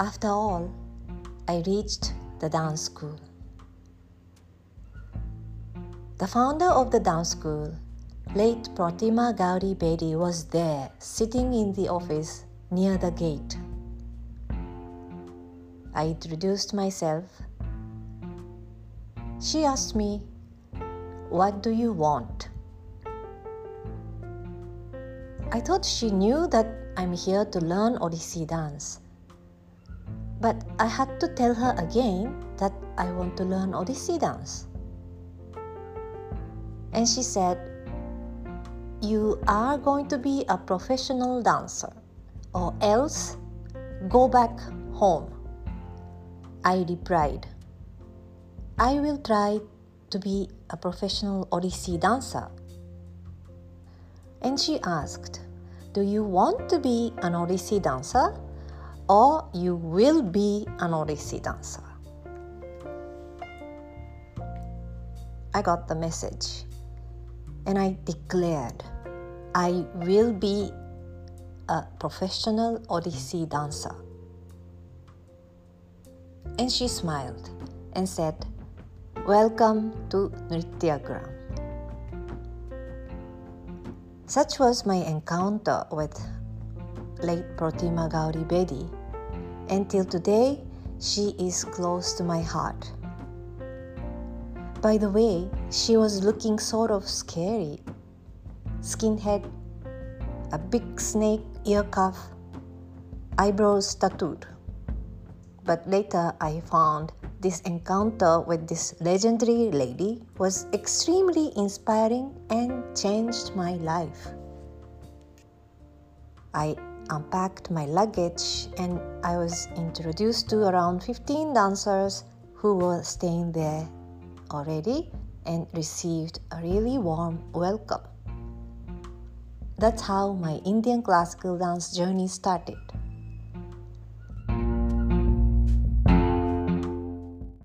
After all, I reached the dance school. The founder of the dance school, late Protima Gauri Bedi, was there sitting in the office near the gate. I introduced myself. She asked me, What do you want? I thought she knew that I'm here to learn Odissi dance. But I had to tell her again that I want to learn Odissi dance. And she said, You are going to be a professional dancer, or else go back home. I replied, I will try to be a professional Odissi dancer and she asked, Do you want to be an Odissi dancer or you will be an Odissi dancer? I got the message and I declared, I will be a professional Odissi dancer. And she smiled and said, Welcome to Nrityagram. Such was my encounter with late Protima Gauri Bedi. Until today, she is close to my heart. By the way, she was looking sort of scary. Skinhead, a big snake ear cuff, eyebrows tattooed. But later I found this encounter with this legendary lady was extremely inspiring and changed my life. I unpacked my luggage and I was introduced to around 15 dancers who were staying there already and received a really warm welcome. That's how my Indian classical dance journey started.